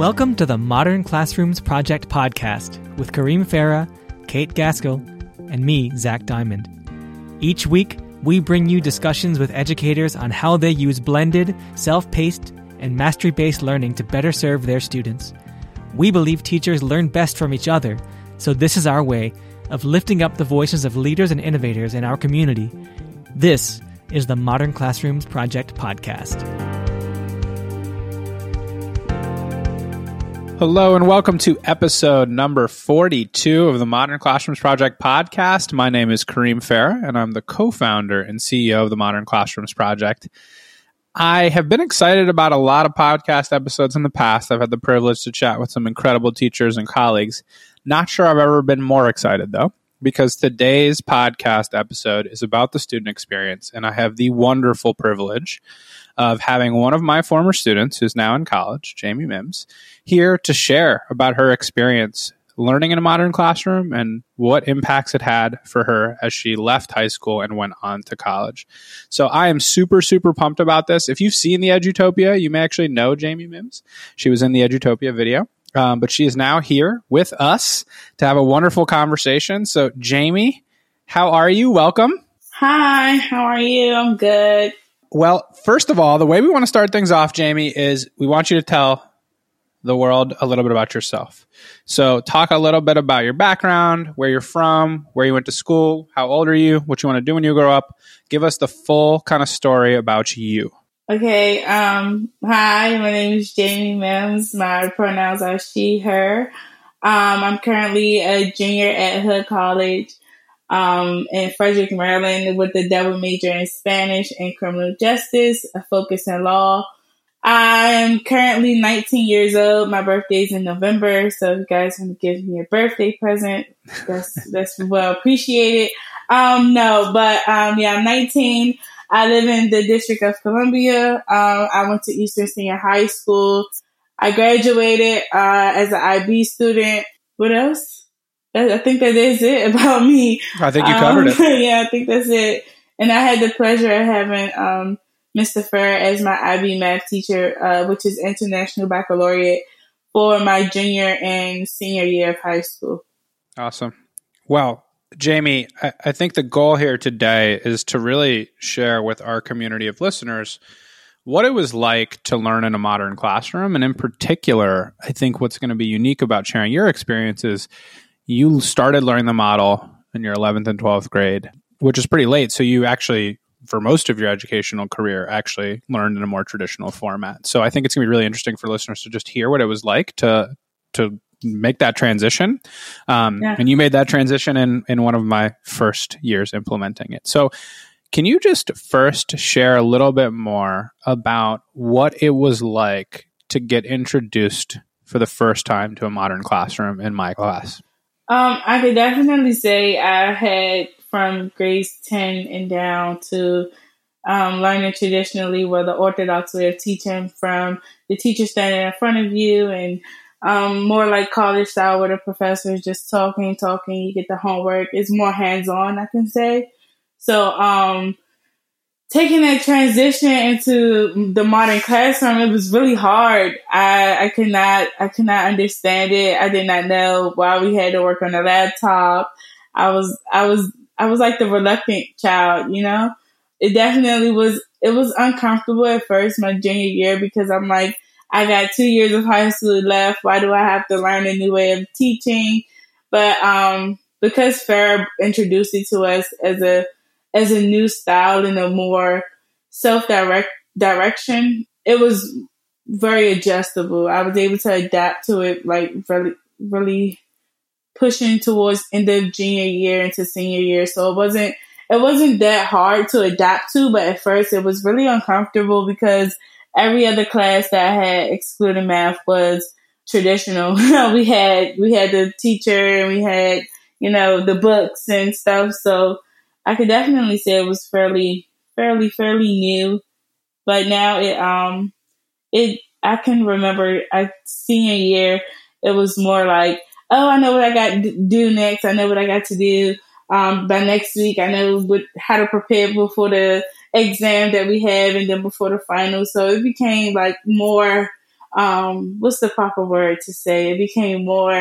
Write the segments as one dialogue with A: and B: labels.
A: Welcome to the Modern Classrooms Project podcast with Kareem Farah, Kate Gaskell, and me, Zach Diamond. Each week, we bring you discussions with educators on how they use blended, self paced, and mastery based learning to better serve their students. We believe teachers learn best from each other, so this is our way of lifting up the voices of leaders and innovators in our community. This is the Modern Classrooms Project podcast.
B: Hello and welcome to episode number 42 of the Modern Classrooms Project podcast. My name is Kareem Farah and I'm the co founder and CEO of the Modern Classrooms Project. I have been excited about a lot of podcast episodes in the past. I've had the privilege to chat with some incredible teachers and colleagues. Not sure I've ever been more excited though, because today's podcast episode is about the student experience, and I have the wonderful privilege of having one of my former students, who's now in college, Jamie Mims, here to share about her experience learning in a modern classroom and what impacts it had for her as she left high school and went on to college. So I am super, super pumped about this. If you've seen the Edutopia, you may actually know Jamie Mims. She was in the Edutopia video. Um, but she is now here with us to have a wonderful conversation. So, Jamie, how are you? Welcome.
C: Hi, how are you? I'm good.
B: Well, first of all, the way we want to start things off, Jamie, is we want you to tell the world a little bit about yourself. So, talk a little bit about your background, where you're from, where you went to school, how old are you, what you want to do when you grow up. Give us the full kind of story about you.
C: Okay. Um, hi, my name is Jamie Mims. My pronouns are she, her. Um, I'm currently a junior at Hood College um, in Frederick, Maryland, with a double major in Spanish and criminal justice, a focus in law. I am currently 19 years old. My birthday is in November, so if you guys want to give me a birthday present, that's that's well appreciated. Um, no, but um, yeah, I'm 19. I live in the District of Columbia. Um, I went to Eastern Senior High School. I graduated uh, as an IB student. What else? I think that is it about me.
B: I think you covered
C: um,
B: it.
C: yeah, I think that's it. And I had the pleasure of having um, Mr. Farah as my IB math teacher, uh, which is International Baccalaureate, for my junior and senior year of high school.
B: Awesome. Well, Jamie, I, I think the goal here today is to really share with our community of listeners what it was like to learn in a modern classroom. And in particular, I think what's going to be unique about sharing your experiences you started learning the model in your 11th and 12th grade, which is pretty late. So you actually, for most of your educational career, actually learned in a more traditional format. So I think it's going to be really interesting for listeners to just hear what it was like to to make that transition. Um, yeah. And you made that transition in in one of my first years implementing it. So can you just first share a little bit more about what it was like to get introduced for the first time to a modern classroom in my class?
C: Um, I could definitely say I had from grades 10 and down to um, learning traditionally where the orthodox way of teaching from the teacher standing in front of you and um, more like college style where the professor is just talking, talking, you get the homework. It's more hands on, I can say. So, um, taking that transition into the modern classroom, it was really hard. I, I could not, I could not understand it. I did not know why we had to work on a laptop. I was, I was, I was like the reluctant child, you know? It definitely was, it was uncomfortable at first, my junior year, because I'm like, I got two years of high school left. Why do I have to learn a new way of teaching? But, um, because Farah introduced it to us as a, as a new style and a more self direct direction, it was very adjustable. I was able to adapt to it like really really pushing towards end of junior year into senior year. So it wasn't it wasn't that hard to adapt to, but at first it was really uncomfortable because every other class that I had excluding math was traditional. we had we had the teacher and we had, you know, the books and stuff. So I could definitely say it was fairly, fairly, fairly new. But now it, um, it, I can remember I senior year, it was more like, oh, I know what I got to do next. I know what I got to do. Um, by next week, I know what, how to prepare before the exam that we have and then before the final. So it became like more um, what's the proper word to say? It became more,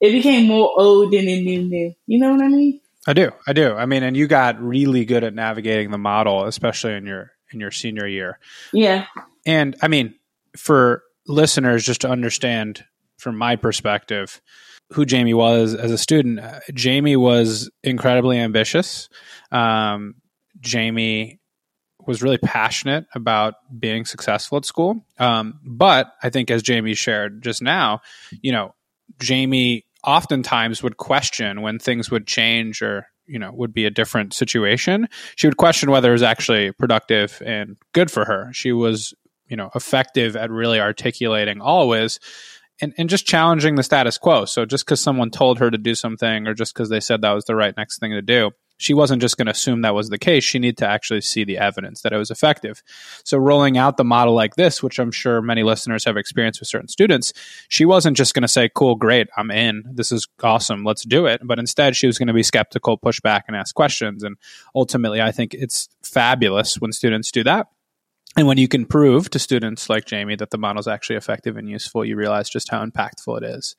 C: it became more old than it new new. You know what I mean?
B: I do. I do. I mean, and you got really good at navigating the model, especially in your in your senior year.
C: Yeah.
B: And I mean, for listeners, just to understand from my perspective, who Jamie was as a student, Jamie was incredibly ambitious. Um, Jamie was really passionate about being successful at school. Um, but I think, as Jamie shared just now, you know, Jamie oftentimes would question when things would change or you know would be a different situation. She would question whether it was actually productive and good for her. She was you know effective at really articulating always and, and just challenging the status quo. So just because someone told her to do something or just because they said that was the right next thing to do she wasn't just going to assume that was the case. She needed to actually see the evidence that it was effective. So, rolling out the model like this, which I'm sure many listeners have experienced with certain students, she wasn't just going to say, Cool, great, I'm in. This is awesome. Let's do it. But instead, she was going to be skeptical, push back, and ask questions. And ultimately, I think it's fabulous when students do that. And when you can prove to students like Jamie that the model is actually effective and useful, you realize just how impactful it is.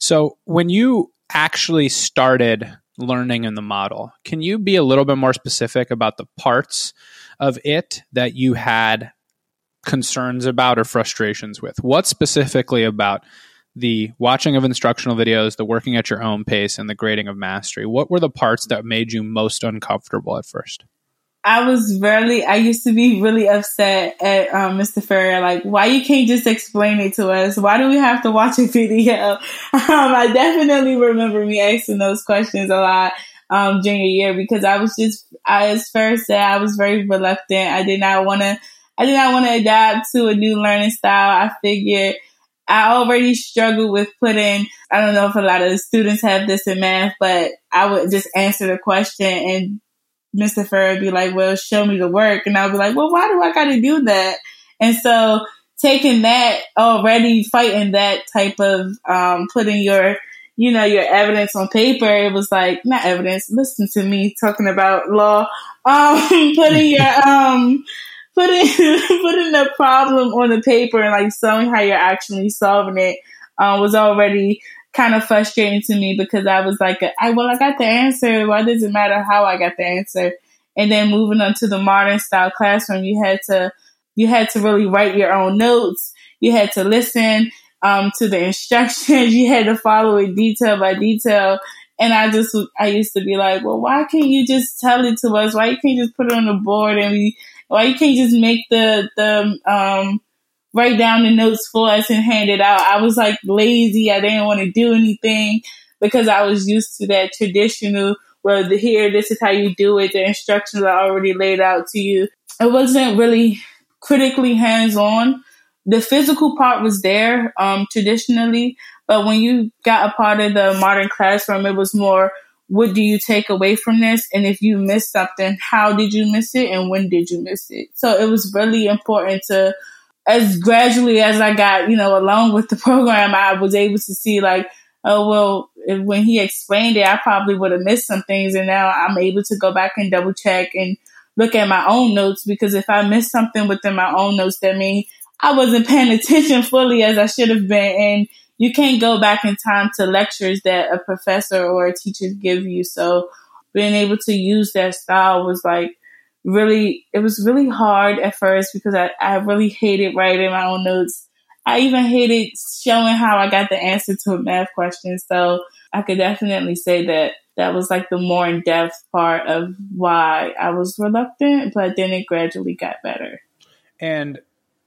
B: So, when you actually started learning in the model. Can you be a little bit more specific about the parts of it that you had concerns about or frustrations with? What specifically about the watching of instructional videos, the working at your own pace, and the grading of mastery? What were the parts that made you most uncomfortable at first?
C: I was really, I used to be really upset at um, Mr. Farah. Like, why you can't just explain it to us? Why do we have to watch a video? Um, I definitely remember me asking those questions a lot um, junior year because I was just, I, as first said, I was very reluctant. I did not want to, I did not want to adapt to a new learning style. I figured I already struggled with putting, I don't know if a lot of the students have this in math, but I would just answer the question and Mr. Farah would be like, well, show me the work. And I'll be like, well, why do I got to do that? And so taking that already, fighting that type of, um, putting your, you know, your evidence on paper, it was like, not evidence, listen to me talking about law, um, putting your, um, putting, putting the problem on the paper and like showing how you're actually solving it, um, was already kind of frustrating to me because I was like, I, well, I got the answer. Why does it matter how I got the answer? And then moving on to the modern style classroom, you had to, you had to really write your own notes. You had to listen, um, to the instructions. You had to follow it detail by detail. And I just, I used to be like, well, why can't you just tell it to us? Why you can't just put it on the board and we, why you can't just make the, the, um, write down the notes for us and hand it out. I was like lazy. I didn't want to do anything because I was used to that traditional, well, the, here, this is how you do it. The instructions are already laid out to you. It wasn't really critically hands on. The physical part was there, um, traditionally, but when you got a part of the modern classroom, it was more, what do you take away from this? And if you missed something, how did you miss it? And when did you miss it? So it was really important to as gradually as I got, you know, along with the program, I was able to see like, oh, well, when he explained it, I probably would have missed some things. And now I'm able to go back and double check and look at my own notes because if I missed something within my own notes, that means I wasn't paying attention fully as I should have been. And you can't go back in time to lectures that a professor or a teacher give you. So being able to use that style was like really, it was really hard at first because I, I really hated writing my own notes. I even hated showing how I got the answer to a math question. So I could definitely say that that was like the more in depth part of why I was reluctant, but then it gradually got better.
B: And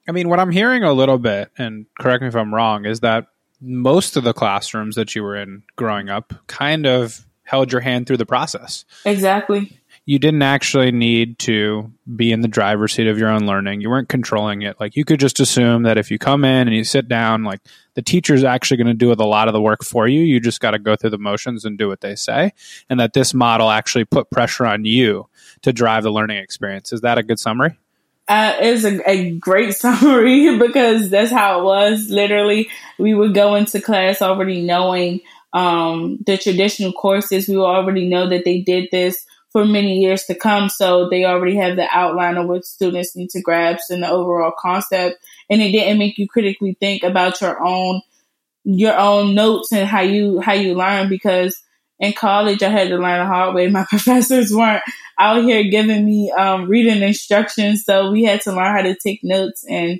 B: I mean, what I'm hearing a little bit, and correct me if I'm wrong, is that most of the classrooms that you were in growing up kind of held your hand through the process.
C: Exactly
B: you didn't actually need to be in the driver's seat of your own learning. You weren't controlling it. Like you could just assume that if you come in and you sit down, like the teacher's actually going to do a lot of the work for you. You just got to go through the motions and do what they say. And that this model actually put pressure on you to drive the learning experience. Is that a good summary?
C: Uh, it's a, a great summary because that's how it was. Literally, we would go into class already knowing um, the traditional courses. We already know that they did this for many years to come. So they already have the outline of what students need to grasp and the overall concept. And it didn't make you critically think about your own your own notes and how you how you learn because in college I had to learn the hard way. My professors weren't out here giving me um, reading instructions, so we had to learn how to take notes. And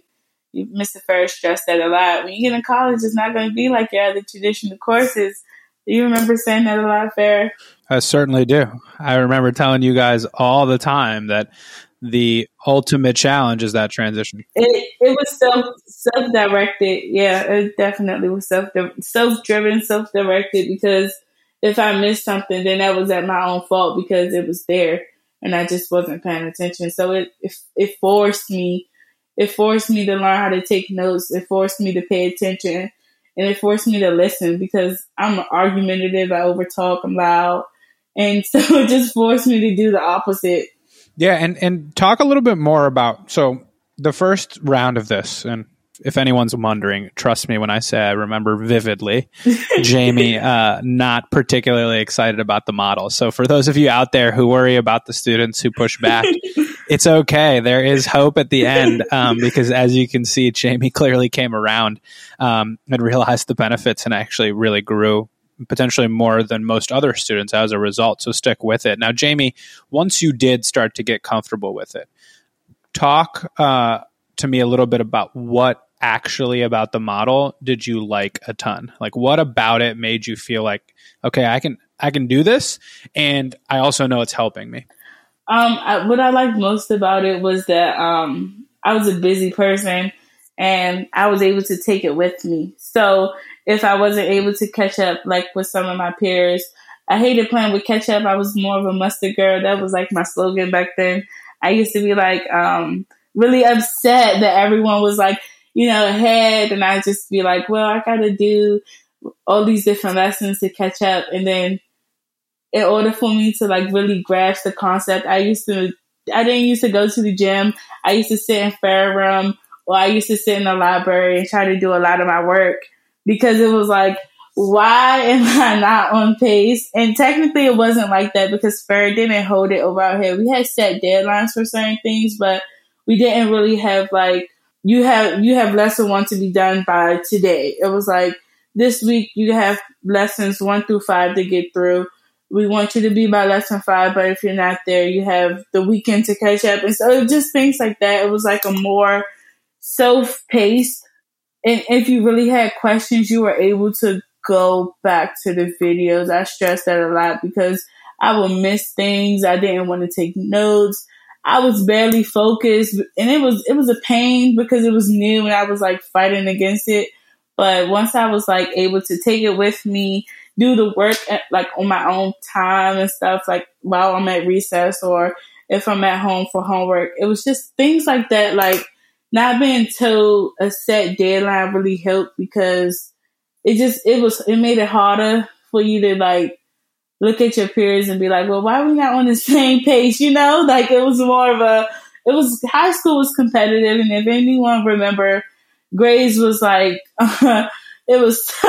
C: Mr. Ferris stressed that a lot. When you get in college, it's not going to be like your other traditional courses. Do you remember saying that a lot, Farah?
B: I certainly do. I remember telling you guys all the time that the ultimate challenge is that transition.
C: It, it was self self directed. Yeah, it definitely was self self driven, self directed. Because if I missed something, then that was at my own fault because it was there and I just wasn't paying attention. So it it, it forced me. It forced me to learn how to take notes. It forced me to pay attention and it forced me to listen because I'm argumentative. I overtalk. I'm loud. And so it just forced me to do the opposite.
B: Yeah. And, and talk a little bit more about, so the first round of this, and if anyone's wondering, trust me when I say I remember vividly Jamie uh, not particularly excited about the model. So for those of you out there who worry about the students who push back, it's okay. There is hope at the end um, because, as you can see, Jamie clearly came around um, and realized the benefits and actually really grew potentially more than most other students as a result. So stick with it. Now, Jamie, once you did start to get comfortable with it, talk uh, to me a little bit about what actually about the model did you like a ton? Like, what about it made you feel like, okay, I can I can do this, and I also know it's helping me.
C: Um, I, what I liked most about it was that um, I was a busy person and I was able to take it with me. So if I wasn't able to catch up like with some of my peers, I hated playing with catch up. I was more of a mustard girl. That was like my slogan back then. I used to be like um, really upset that everyone was like, you know, ahead, and I just be like, well, I got to do all these different lessons to catch up, and then in order for me to like really grasp the concept, I used to, I didn't used to go to the gym. I used to sit in fair room or I used to sit in the library and try to do a lot of my work because it was like, why am I not on pace? And technically it wasn't like that because Fair didn't hold it over our head. We had set deadlines for certain things, but we didn't really have like, you have, you have lesson one to be done by today. It was like, this week you have lessons one through five to get through we want you to be by lesson five, but if you're not there, you have the weekend to catch up. And so just things like that. It was like a more self paced. And if you really had questions, you were able to go back to the videos. I stress that a lot because I would miss things. I didn't want to take notes. I was barely focused and it was, it was a pain because it was new and I was like fighting against it. But once I was like able to take it with me do the work at, like on my own time and stuff, like while I'm at recess or if I'm at home for homework. It was just things like that, like not being told a set deadline really helped because it just it was it made it harder for you to like look at your peers and be like, well, why are we not on the same page? You know, like it was more of a it was high school was competitive, and if anyone remember, grades was like it was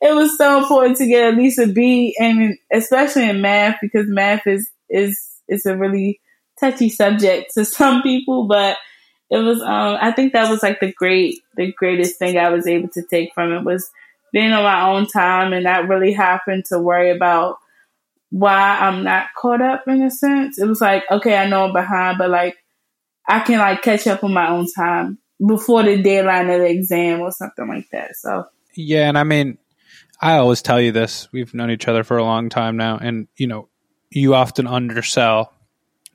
C: it was so important to get at least a B, and especially in math because math is is is a really touchy subject to some people. But it was, um, I think that was like the great, the greatest thing I was able to take from it was being on my own time and not really having to worry about why I'm not caught up in a sense. It was like, okay, I know I'm behind, but like I can like catch up on my own time before the deadline of the exam or something like that. So
B: yeah, and I mean, I always tell you this. We've known each other for a long time now, and you know, you often undersell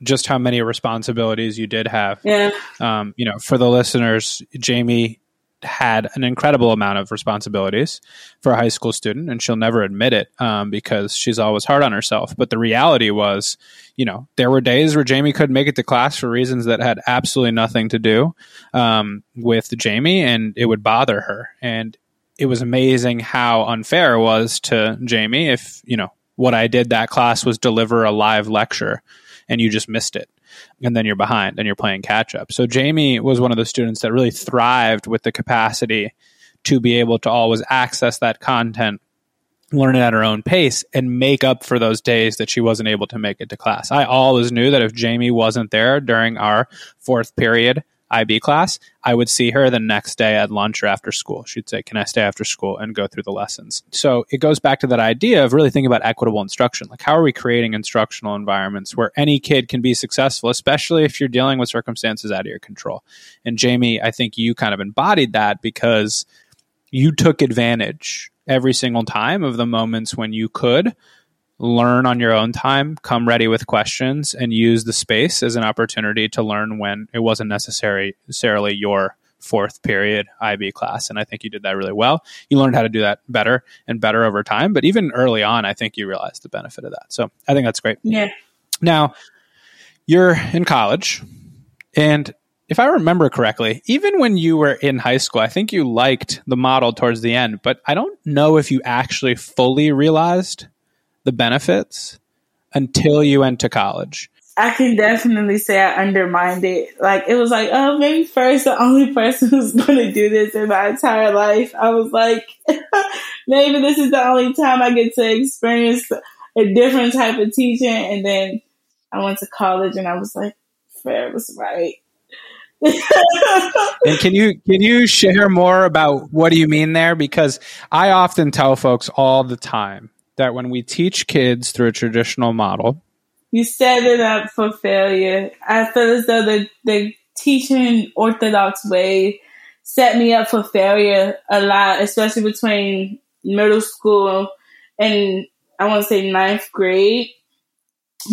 B: just how many responsibilities you did have.
C: Yeah.
B: Um, you know, for the listeners, Jamie had an incredible amount of responsibilities for a high school student, and she'll never admit it um, because she's always hard on herself. But the reality was, you know, there were days where Jamie couldn't make it to class for reasons that had absolutely nothing to do um, with Jamie, and it would bother her. And it was amazing how unfair it was to Jamie if, you know, what I did that class was deliver a live lecture and you just missed it. And then you're behind and you're playing catch up. So Jamie was one of the students that really thrived with the capacity to be able to always access that content learn it at her own pace and make up for those days that she wasn't able to make it to class. I always knew that if Jamie wasn't there during our fourth period IB class, I would see her the next day at lunch or after school. She'd say, Can I stay after school and go through the lessons? So it goes back to that idea of really thinking about equitable instruction. Like, how are we creating instructional environments where any kid can be successful, especially if you're dealing with circumstances out of your control? And Jamie, I think you kind of embodied that because you took advantage every single time of the moments when you could learn on your own time, come ready with questions, and use the space as an opportunity to learn when it wasn't necessary, necessarily your fourth period IB class. And I think you did that really well. You learned how to do that better and better over time. But even early on, I think you realized the benefit of that. So I think that's great.
C: Yeah.
B: Now, you're in college. And if I remember correctly, even when you were in high school, I think you liked the model towards the end, but I don't know if you actually fully realized the benefits until you went to college.
C: I can definitely say I undermined it. Like it was like, oh, maybe first the only person who's going to do this in my entire life. I was like, maybe this is the only time I get to experience a different type of teaching. And then I went to college and I was like, Fair was right.
B: and can you can you share more about what do you mean there? Because I often tell folks all the time that when we teach kids through a traditional model,
C: you set it up for failure. I feel as though the the teaching orthodox way set me up for failure a lot, especially between middle school and I want to say ninth grade,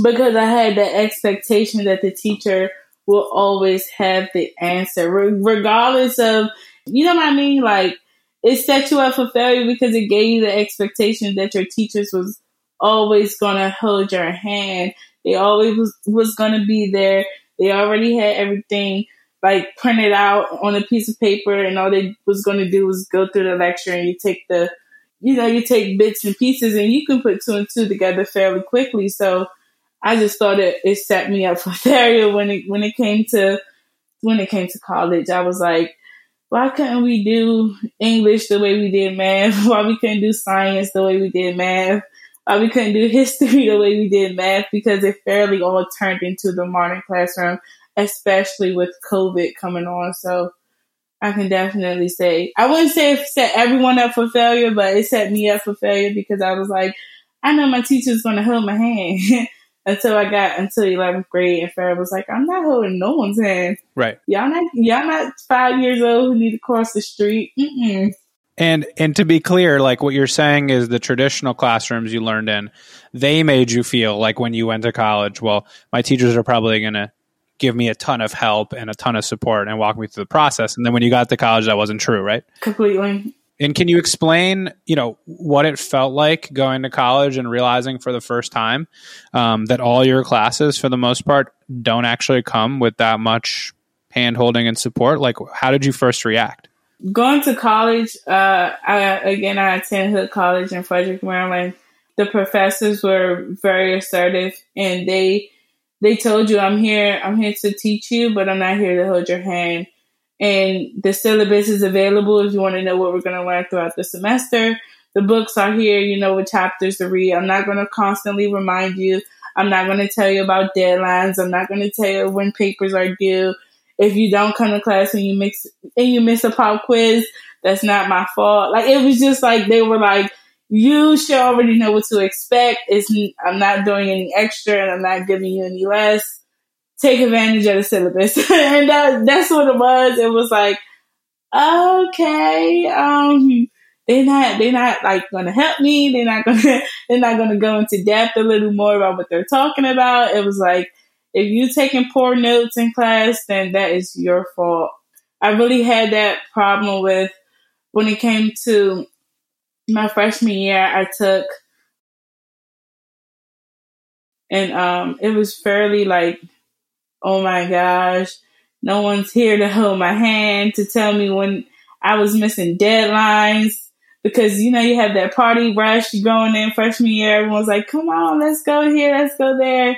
C: because I had the expectation that the teacher will always have the answer, regardless of, you know what I mean? Like, it set you up for failure because it gave you the expectation that your teachers was always gonna hold your hand. They always was, was gonna be there. They already had everything like printed out on a piece of paper and all they was gonna do was go through the lecture and you take the you know, you take bits and pieces and you can put two and two together fairly quickly. So I just thought it, it set me up for failure when it when it came to when it came to college. I was like, why couldn't we do English the way we did math? Why we couldn't do science the way we did math? Why we couldn't do history the way we did math? Because it fairly all turned into the modern classroom, especially with COVID coming on. So I can definitely say I wouldn't say it set everyone up for failure, but it set me up for failure because I was like, I know my teacher's gonna hold my hand. until I got until 11th grade, and Farah was like, "I'm not holding no one's hand.
B: Right?
C: Y'all not y'all not five years old who need to cross the street. Mm-mm.
B: And and to be clear, like what you're saying is the traditional classrooms you learned in, they made you feel like when you went to college, well, my teachers are probably going to give me a ton of help and a ton of support and walk me through the process. And then when you got to college, that wasn't true, right?
C: Completely.
B: And can you explain, you know, what it felt like going to college and realizing for the first time um, that all your classes, for the most part, don't actually come with that much hand holding and support? Like, how did you first react?
C: Going to college, uh, I, again, I attended Hood College in Frederick, Maryland. The professors were very assertive, and they they told you, "I'm here, I'm here to teach you, but I'm not here to hold your hand." And the syllabus is available if you want to know what we're going to learn throughout the semester. The books are here, you know what chapters to read. I'm not going to constantly remind you. I'm not going to tell you about deadlines. I'm not going to tell you when papers are due. If you don't come to class and you mix and you miss a pop quiz, that's not my fault. Like it was just like they were like, you should already know what to expect. It's I'm not doing any extra and I'm not giving you any less take advantage of the syllabus. and that, that's what it was. It was like, okay, um, they're not, they're not like going to help me. They're not going to, they're not going to go into depth a little more about what they're talking about. It was like, if you're taking poor notes in class, then that is your fault. I really had that problem with when it came to my freshman year. I took, and um, it was fairly like oh my gosh, no one's here to hold my hand to tell me when I was missing deadlines because you know you have that party rush going in freshman year. Everyone's like, "Come on, let's go here, let's go there."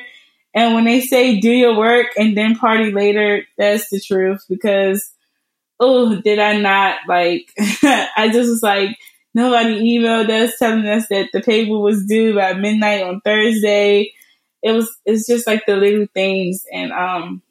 C: And when they say do your work and then party later, that's the truth because oh, did I not like? I just was like, Nobody emailed us telling us that the paper was due by midnight on Thursday. It was it's just like the little things and um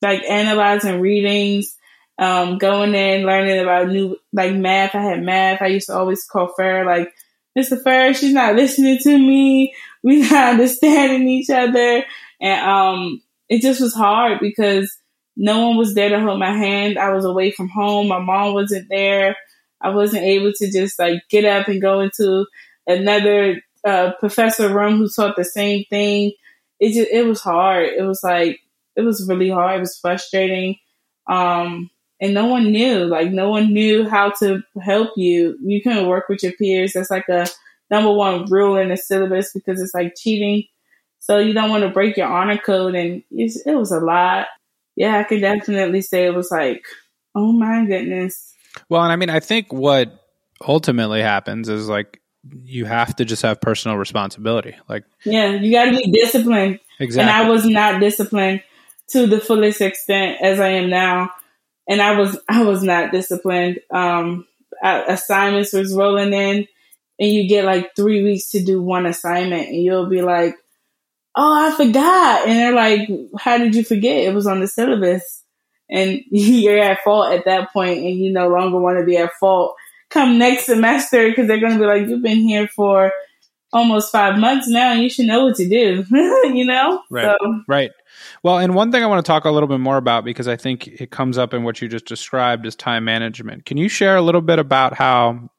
C: like analyzing readings, um, going in, learning about new like math. I had math. I used to always call Farah like, Mr. Farah, she's not listening to me. We're not understanding each other. And um it just was hard because no one was there to hold my hand. I was away from home. My mom wasn't there. I wasn't able to just like get up and go into another uh, professor room who taught the same thing. It just it was hard. It was like it was really hard. It was frustrating. Um, and no one knew. Like no one knew how to help you. You couldn't work with your peers. That's like a number one rule in the syllabus because it's like cheating. So you don't want to break your honor code, and it was a lot yeah, I could definitely say it was like, oh my goodness.
B: Well, and I mean, I think what ultimately happens is like you have to just have personal responsibility. Like,
C: yeah, you got to be disciplined.
B: Exactly.
C: And I was not disciplined to the fullest extent as I am now. And I was, I was not disciplined. Um, assignments was rolling in and you get like three weeks to do one assignment and you'll be like, oh, I forgot. And they're like, how did you forget? It was on the syllabus. And you're at fault at that point and you no longer want to be at fault come next semester because they're going to be like, you've been here for almost five months now and you should know what to do, you know?
B: Right. So. Right. Well, and one thing I want to talk a little bit more about because I think it comes up in what you just described is time management. Can you share a little bit about how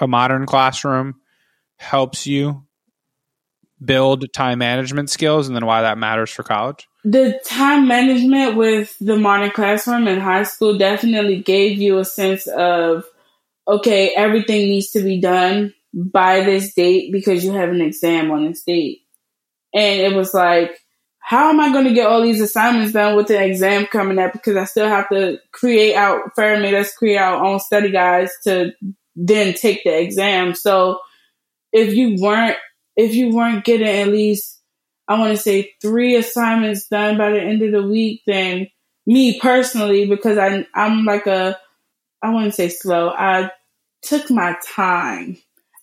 B: a modern classroom helps you build time management skills and then why that matters for college?
C: The time management with the modern classroom in high school definitely gave you a sense of okay, everything needs to be done by this date because you have an exam on this date. And it was like, how am I going to get all these assignments done with the exam coming up? Because I still have to create out, Farah made us create our own study guides to then take the exam. So if you weren't if you weren't getting at least, I want to say three assignments done by the end of the week, then me personally, because I, I'm like a, I wouldn't say slow. I took my time.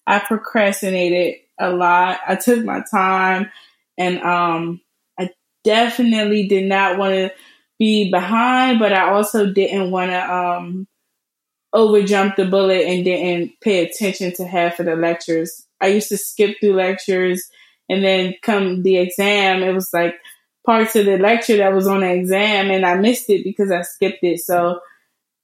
C: I procrastinated a lot. I took my time and, um, I definitely did not want to be behind, but I also didn't want to, um, over jump the bullet and didn't pay attention to half of the lectures I used to skip through lectures and then come the exam, it was like parts of the lecture that was on the exam and I missed it because I skipped it. So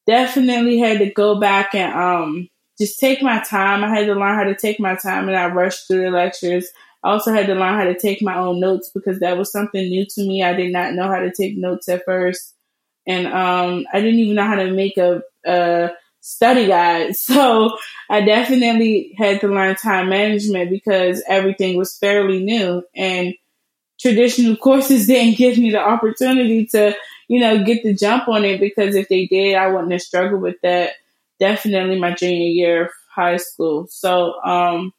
C: definitely had to go back and um just take my time. I had to learn how to take my time and I rushed through the lectures. I also had to learn how to take my own notes because that was something new to me. I did not know how to take notes at first. And um I didn't even know how to make a, a study guide. So I definitely had to learn time management because everything was fairly new and traditional courses didn't give me the opportunity to, you know, get the jump on it because if they did, I wouldn't have struggled with that definitely my junior year of high school. So, um,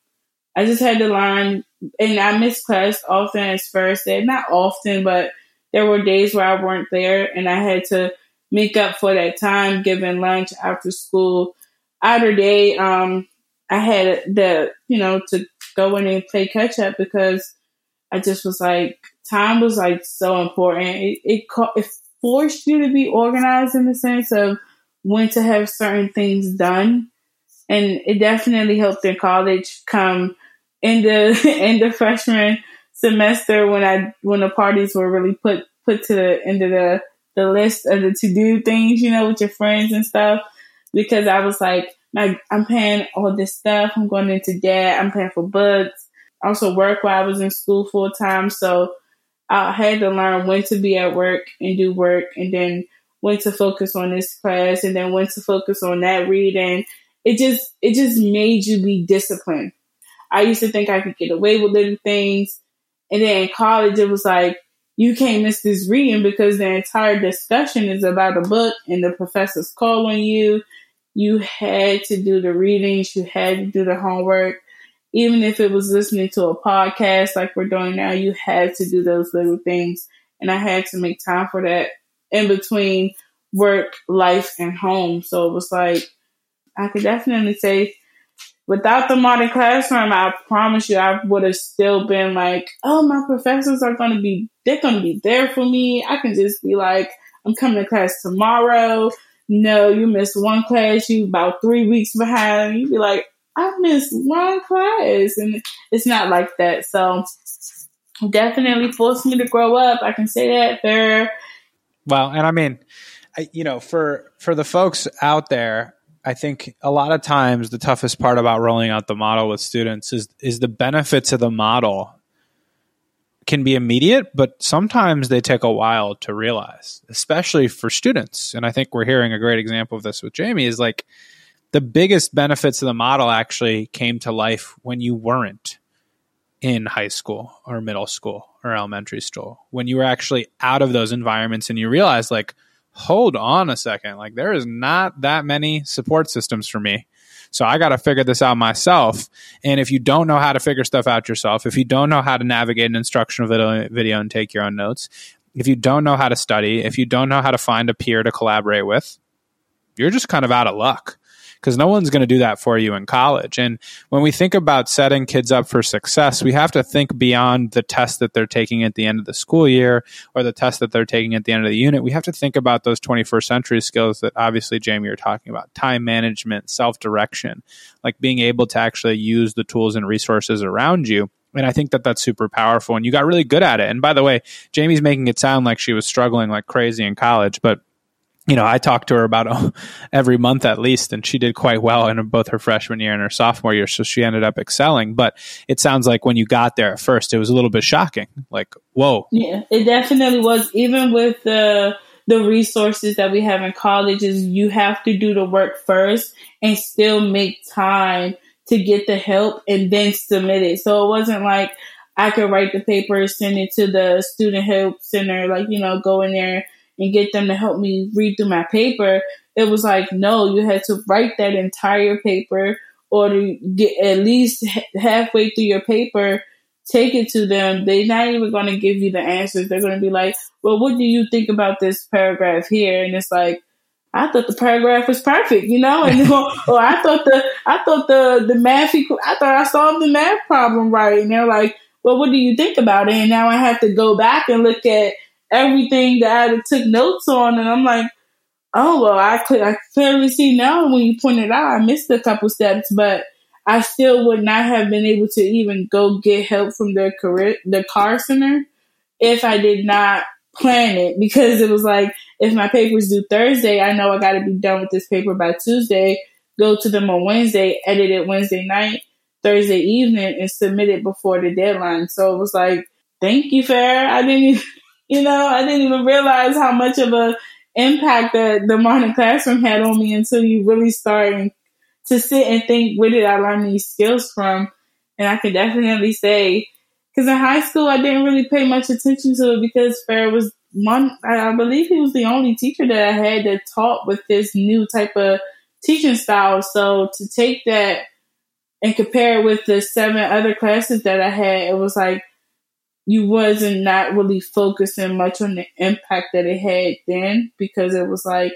C: I just had to learn and I missed class often as first day, not often, but there were days where I weren't there and I had to make up for that time given lunch after school. Either day, um, I had the, you know, to go in and play catch up because I just was like, time was like so important. It, it, it forced you to be organized in the sense of when to have certain things done. And it definitely helped in college come in the, in the freshman semester when I, when the parties were really put, put to the end of the the list of the to do things, you know, with your friends and stuff. Because I was like, I'm paying all this stuff. I'm going into debt. I'm paying for books. I also work while I was in school full time. So I had to learn when to be at work and do work and then when to focus on this class and then when to focus on that reading. It just, it just made you be disciplined. I used to think I could get away with little things. And then in college, it was like, you can't miss this reading because the entire discussion is about a book and the professor's calling you. You had to do the readings, you had to do the homework. Even if it was listening to a podcast like we're doing now, you had to do those little things. And I had to make time for that in between work, life, and home. So it was like, I could definitely say without the modern classroom, I promise you, I would have still been like, oh, my professors are going to be, they're going to be there for me. I can just be like, I'm coming to class tomorrow. No, you missed one class, you about three weeks behind. You'd be like, I missed one class. And it's not like that. So definitely forced me to grow up. I can say that there.
B: Well, and I mean, I, you know, for for the folks out there, I think a lot of times the toughest part about rolling out the model with students is is the benefits of the model can be immediate, but sometimes they take a while to realize, especially for students. And I think we're hearing a great example of this with Jamie is like the biggest benefits of the model actually came to life when you weren't in high school or middle school or elementary school, when you were actually out of those environments and you realize like, hold on a second. Like there is not that many support systems for me. So I got to figure this out myself. And if you don't know how to figure stuff out yourself, if you don't know how to navigate an instructional video, video and take your own notes, if you don't know how to study, if you don't know how to find a peer to collaborate with, you're just kind of out of luck because no one's going to do that for you in college. And when we think about setting kids up for success, we have to think beyond the test that they're taking at the end of the school year or the test that they're taking at the end of the unit. We have to think about those 21st century skills that obviously, Jamie, you're talking about time management, self direction, like being able to actually use the tools and resources around you. And I think that that's super powerful. And you got really good at it. And by the way, Jamie's making it sound like she was struggling like crazy in college, but you know, I talked to her about every month at least, and she did quite well in both her freshman year and her sophomore year. So she ended up excelling. But it sounds like when you got there at first, it was a little bit shocking. Like, whoa.
C: Yeah, it definitely was. Even with the the resources that we have in colleges, you have to do the work first and still make time to get the help and then submit it. So it wasn't like I could write the paper, send it to the student help center, like, you know, go in there and get them to help me read through my paper. It was like, no, you had to write that entire paper or to get at least halfway through your paper, take it to them. They're not even going to give you the answers. They're going to be like, well, what do you think about this paragraph here? And it's like, I thought the paragraph was perfect, you know, and or, I thought the I thought the the math I thought I solved the math problem right, and they're like, well, what do you think about it? And now I have to go back and look at everything that I took notes on, and I'm like, oh well, I could I clearly see now when you pointed out I missed a couple steps, but I still would not have been able to even go get help from the career the car center if I did not plan it because it was like if my papers due Thursday, I know I got to be done with this paper by Tuesday. Go to them on Wednesday, edit it Wednesday night, Thursday evening, and submit it before the deadline. So it was like, thank you, Fair. I didn't you know, I didn't even realize how much of a impact that the modern classroom had on me until you really start to sit and think, where did I learn these skills from? And I can definitely say, because in high school, I didn't really pay much attention to it because Fair was one, I believe he was the only teacher that I had that taught with this new type of teaching style. So to take that and compare it with the seven other classes that I had, it was like, you wasn't not really focusing much on the impact that it had then because it was like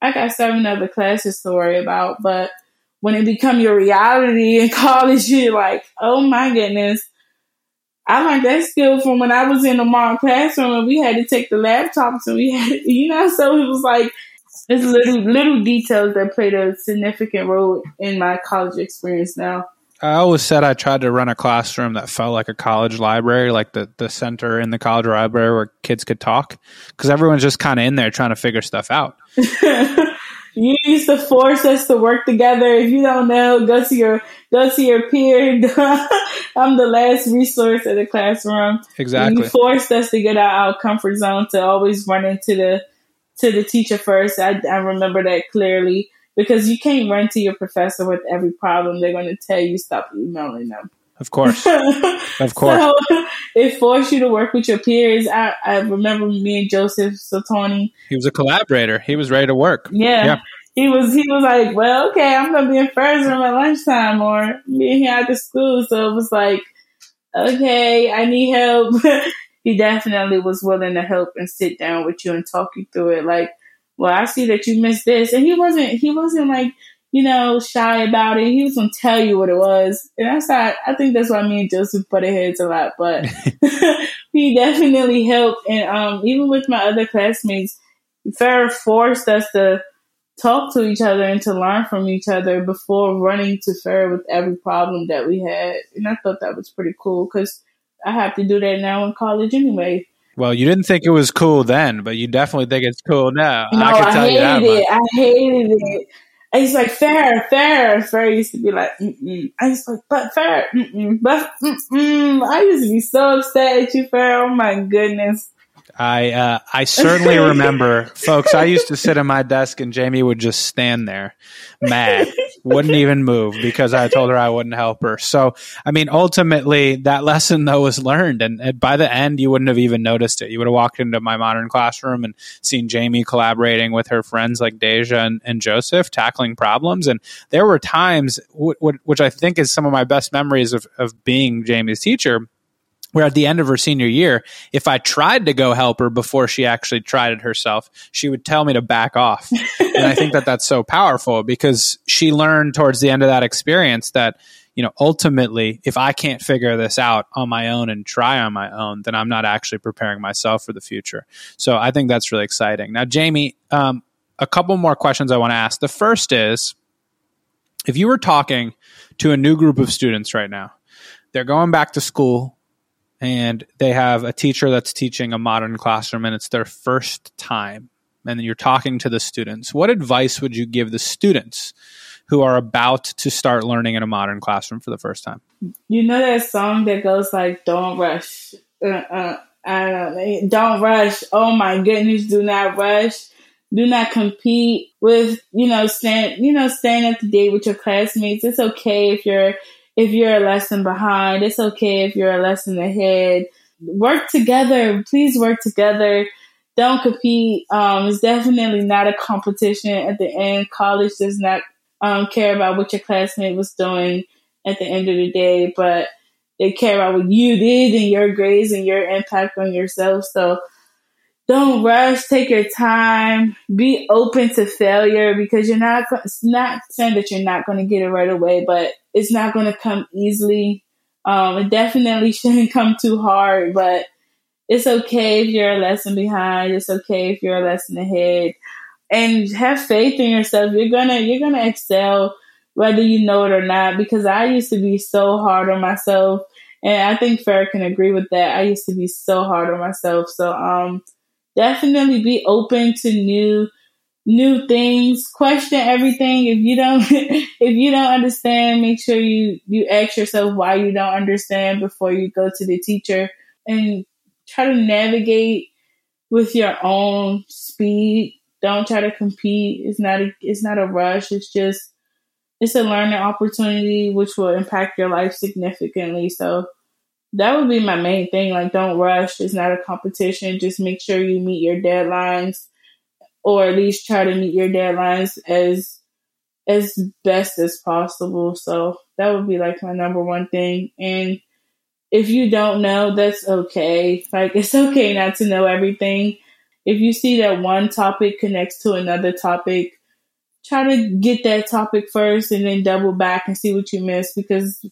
C: I got seven other classes to worry about, but when it become your reality in college, you're like, oh my goodness. I learned that skill from when I was in the modern classroom and we had to take the laptops and we had, you know, so it was like, it's little, little details that played a significant role in my college experience now.
B: I always said I tried to run a classroom that felt like a college library, like the, the center in the college library where kids could talk, because everyone's just kind of in there trying to figure stuff out.
C: you used to force us to work together. If you don't know, go to your go to your peer. I'm the last resource in the classroom.
B: Exactly.
C: You forced us to get out our comfort zone to always run into the to the teacher first. I, I remember that clearly because you can't run to your professor with every problem. They're going to tell you stop emailing them.
B: Of course, of course.
C: So it forced you to work with your peers. I, I remember me and Joseph Satoni.
B: He was a collaborator. He was ready to work.
C: Yeah. yeah. He was he was like, Well, okay, I'm gonna be in first room at lunchtime or being here after school. So it was like, Okay, I need help. he definitely was willing to help and sit down with you and talk you through it. Like well, I see that you missed this. And he wasn't, he wasn't like, you know, shy about it. He was gonna tell you what it was, and that's how I think that's why me and Joseph butted heads a lot. But he definitely helped, and um, even with my other classmates, Farah forced us to talk to each other and to learn from each other before running to Farah with every problem that we had, and I thought that was pretty cool because I have to do that now in college anyway.
B: Well, you didn't think it was cool then, but you definitely think it's cool now.
C: No, I, I hated it. I hated it. He's like, fair, fair. Fair used to be like, mm-mm. I was like, but fair, mm-mm, but mm-mm. I used to be so upset at you, fair. Oh my goodness.
B: I uh, I certainly remember, folks. I used to sit at my desk and Jamie would just stand there, mad, wouldn't even move because I told her I wouldn't help her. So, I mean, ultimately, that lesson though was learned, and, and by the end, you wouldn't have even noticed it. You would have walked into my modern classroom and seen Jamie collaborating with her friends like Deja and, and Joseph, tackling problems. And there were times, w- w- which I think is some of my best memories of of being Jamie's teacher where at the end of her senior year, if I tried to go help her before she actually tried it herself, she would tell me to back off. and I think that that's so powerful because she learned towards the end of that experience that, you know, ultimately, if I can't figure this out on my own and try on my own, then I'm not actually preparing myself for the future. So I think that's really exciting. Now, Jamie, um, a couple more questions I want to ask. The first is if you were talking to a new group of students right now, they're going back to school and they have a teacher that's teaching a modern classroom and it's their first time. And you're talking to the students. What advice would you give the students who are about to start learning in a modern classroom for the first time?
C: You know that song that goes like don't rush. Uh, uh, don't, don't rush. Oh my goodness do not rush. Do not compete with you know stand you know staying up to date with your classmates. It's okay if you're if you're a lesson behind. It's okay if you're a lesson ahead. Work together. Please work together. Don't compete. Um, it's definitely not a competition at the end. College does not um, care about what your classmate was doing at the end of the day, but they care about what you did and your grades and your impact on yourself. So don't rush. Take your time. Be open to failure because you're not. Not saying that you're not going to get it right away, but it's not going to come easily. Um, it definitely shouldn't come too hard, but it's okay if you're a lesson behind. It's okay if you're a lesson ahead, and have faith in yourself. You're gonna you're gonna excel whether you know it or not. Because I used to be so hard on myself, and I think Farah can agree with that. I used to be so hard on myself. So um definitely be open to new new things. Question everything. If you don't if you don't understand make sure you you ask yourself why you don't understand before you go to the teacher and try to navigate with your own speed. Don't try to compete. It's not a it's not a rush. It's just it's a learning opportunity which will impact your life significantly. So that would be my main thing. Like, don't rush. It's not a competition. Just make sure you meet your deadlines, or at least try to meet your deadlines as as best as possible. So that would be like my number one thing. And if you don't know, that's okay. Like, it's okay not to know everything. If you see that one topic connects to another topic, try to get that topic first and then double back and see what you missed because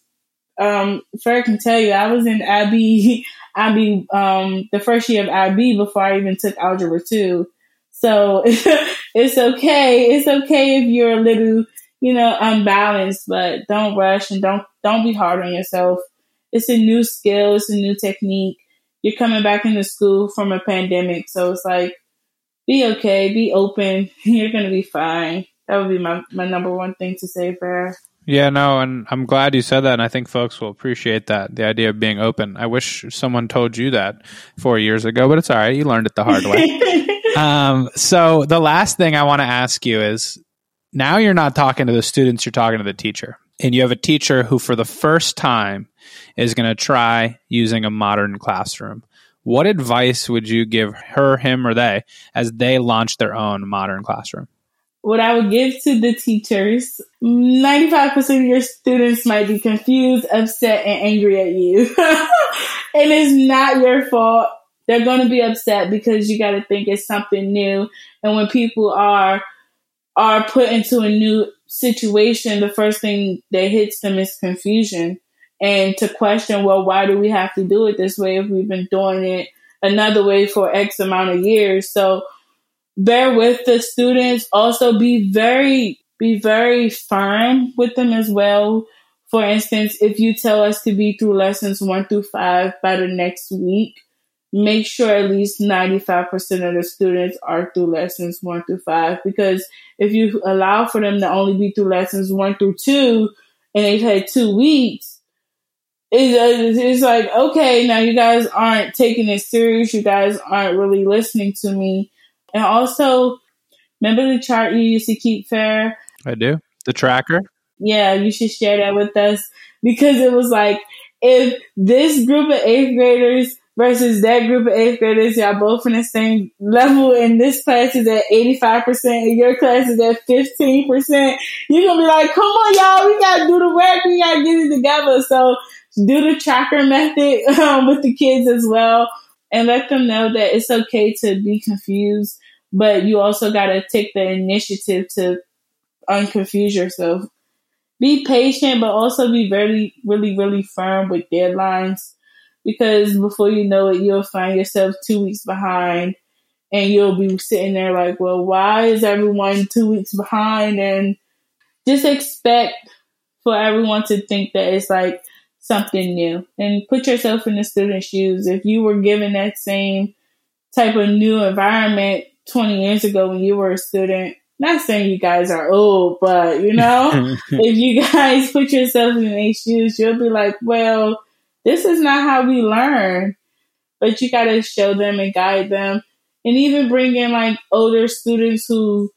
C: um, Farah can tell you, I was in IB, IB, um, the first year of IB before I even took Algebra 2. So it's okay. It's okay if you're a little, you know, unbalanced, but don't rush and don't, don't be hard on yourself. It's a new skill. It's a new technique. You're coming back into school from a pandemic. So it's like, be okay, be open. You're going to be fine. That would be my, my number one thing to say, Farah.
B: Yeah, no, and I'm glad you said that, and I think folks will appreciate that the idea of being open. I wish someone told you that four years ago, but it's all right. You learned it the hard way. um, so the last thing I want to ask you is now you're not talking to the students, you're talking to the teacher, and you have a teacher who, for the first time, is going to try using a modern classroom. What advice would you give her, him, or they as they launch their own modern classroom?
C: What I would give to the teachers, 95% of your students might be confused, upset, and angry at you. and it's not your fault. They're going to be upset because you got to think it's something new. And when people are, are put into a new situation, the first thing that hits them is confusion and to question, well, why do we have to do it this way if we've been doing it another way for X amount of years? So bear with the students. Also be very, be very firm with them as well. For instance, if you tell us to be through lessons one through five by the next week, make sure at least 95% of the students are through lessons one through five. Because if you allow for them to only be through lessons one through two and they've had two weeks, it's like, okay, now you guys aren't taking it serious. You guys aren't really listening to me. And also, remember the chart you used to keep fair?
B: I do. The tracker?
C: Yeah, you should share that with us because it was like, if this group of eighth graders versus that group of eighth graders, y'all both in the same level, and this class is at 85%, and your class is at 15%, you're gonna be like, come on, y'all, we gotta do the work, we gotta get it together. So do the tracker method um, with the kids as well, and let them know that it's okay to be confused, but you also gotta take the initiative to unconfuse yourself. Be patient, but also be very, really, really firm with deadlines because before you know it, you'll find yourself two weeks behind and you'll be sitting there like, well, why is everyone two weeks behind? And just expect for everyone to think that it's like something new and put yourself in the student's shoes. If you were given that same type of new environment 20 years ago when you were a student, not saying you guys are old, but you know, if you guys put yourself in their shoes, you'll be like, well, this is not how we learn. But you got to show them and guide them and even bring in like older students who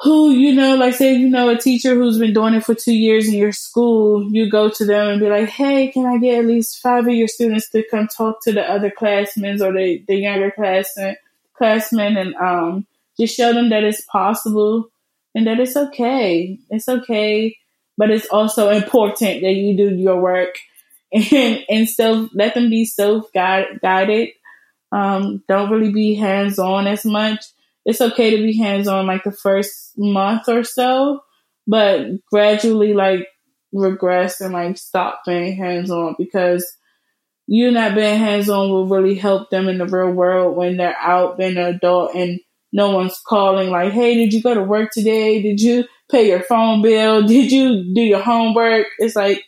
C: who you know like say you know a teacher who's been doing it for two years in your school you go to them and be like hey can i get at least five of your students to come talk to the other classmates or the, the younger classmen and um just show them that it's possible and that it's okay it's okay but it's also important that you do your work and and so let them be self guided. Um, don't really be hands on as much. It's okay to be hands on like the first month or so, but gradually like regress and like stop being hands on because you not being hands on will really help them in the real world when they're out being an adult and no one's calling like, hey, did you go to work today? Did you pay your phone bill? Did you do your homework? It's like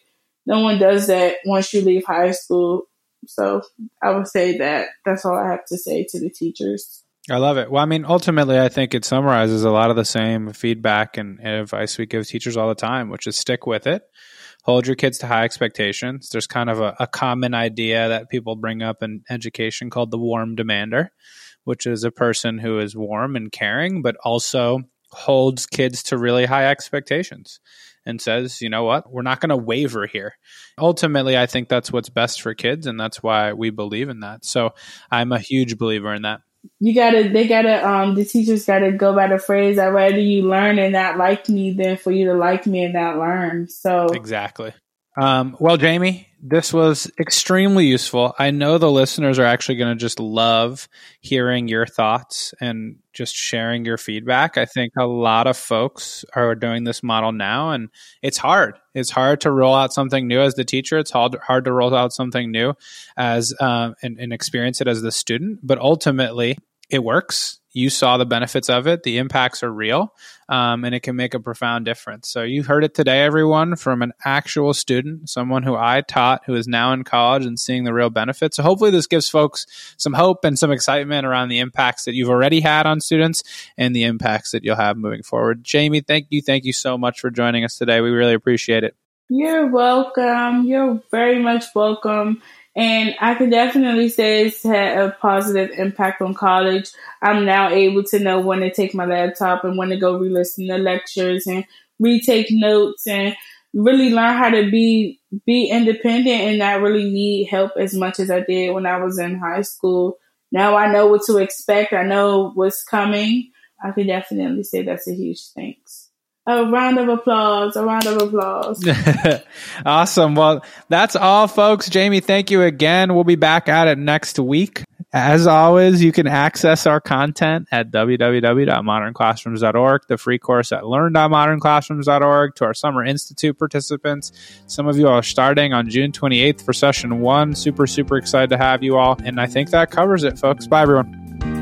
C: no one does that once you leave high school. So I would say that that's all I have to say to the teachers.
B: I love it. Well, I mean, ultimately, I think it summarizes a lot of the same feedback and advice we give teachers all the time, which is stick with it. Hold your kids to high expectations. There's kind of a, a common idea that people bring up in education called the warm demander, which is a person who is warm and caring, but also holds kids to really high expectations and says, you know what, we're not going to waver here. Ultimately, I think that's what's best for kids, and that's why we believe in that. So I'm a huge believer in that.
C: You gotta, they gotta, um, the teachers gotta go by the phrase, I'd rather you learn and not like me than for you to like me and not learn. So,
B: exactly. Um, well, Jamie, this was extremely useful. I know the listeners are actually going to just love hearing your thoughts and just sharing your feedback. I think a lot of folks are doing this model now, and it's hard. It's hard to roll out something new as the teacher. It's hard hard to roll out something new as um, and, and experience it as the student. But ultimately, it works you saw the benefits of it. The impacts are real, um, and it can make a profound difference. So you heard it today, everyone, from an actual student, someone who I taught, who is now in college and seeing the real benefits. So hopefully, this gives folks some hope and some excitement around the impacts that you've already had on students and the impacts that you'll have moving forward. Jamie, thank you, thank you so much for joining us today. We really appreciate it.
C: You're welcome. You're very much welcome. And I can definitely say it's had a positive impact on college. I'm now able to know when to take my laptop and when to go re-listen to lectures and retake notes and really learn how to be be independent and not really need help as much as I did when I was in high school. Now I know what to expect. I know what's coming. I can definitely say that's a huge thanks. A round of applause. A round of applause.
B: awesome. Well, that's all, folks. Jamie, thank you again. We'll be back at it next week. As always, you can access our content at www.modernclassrooms.org, the free course at learn.modernclassrooms.org, to our Summer Institute participants. Some of you are starting on June 28th for session one. Super, super excited to have you all. And I think that covers it, folks. Bye, everyone.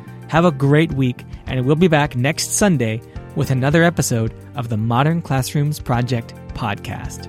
A: Have a great week, and we'll be back next Sunday with another episode of the Modern Classrooms Project podcast.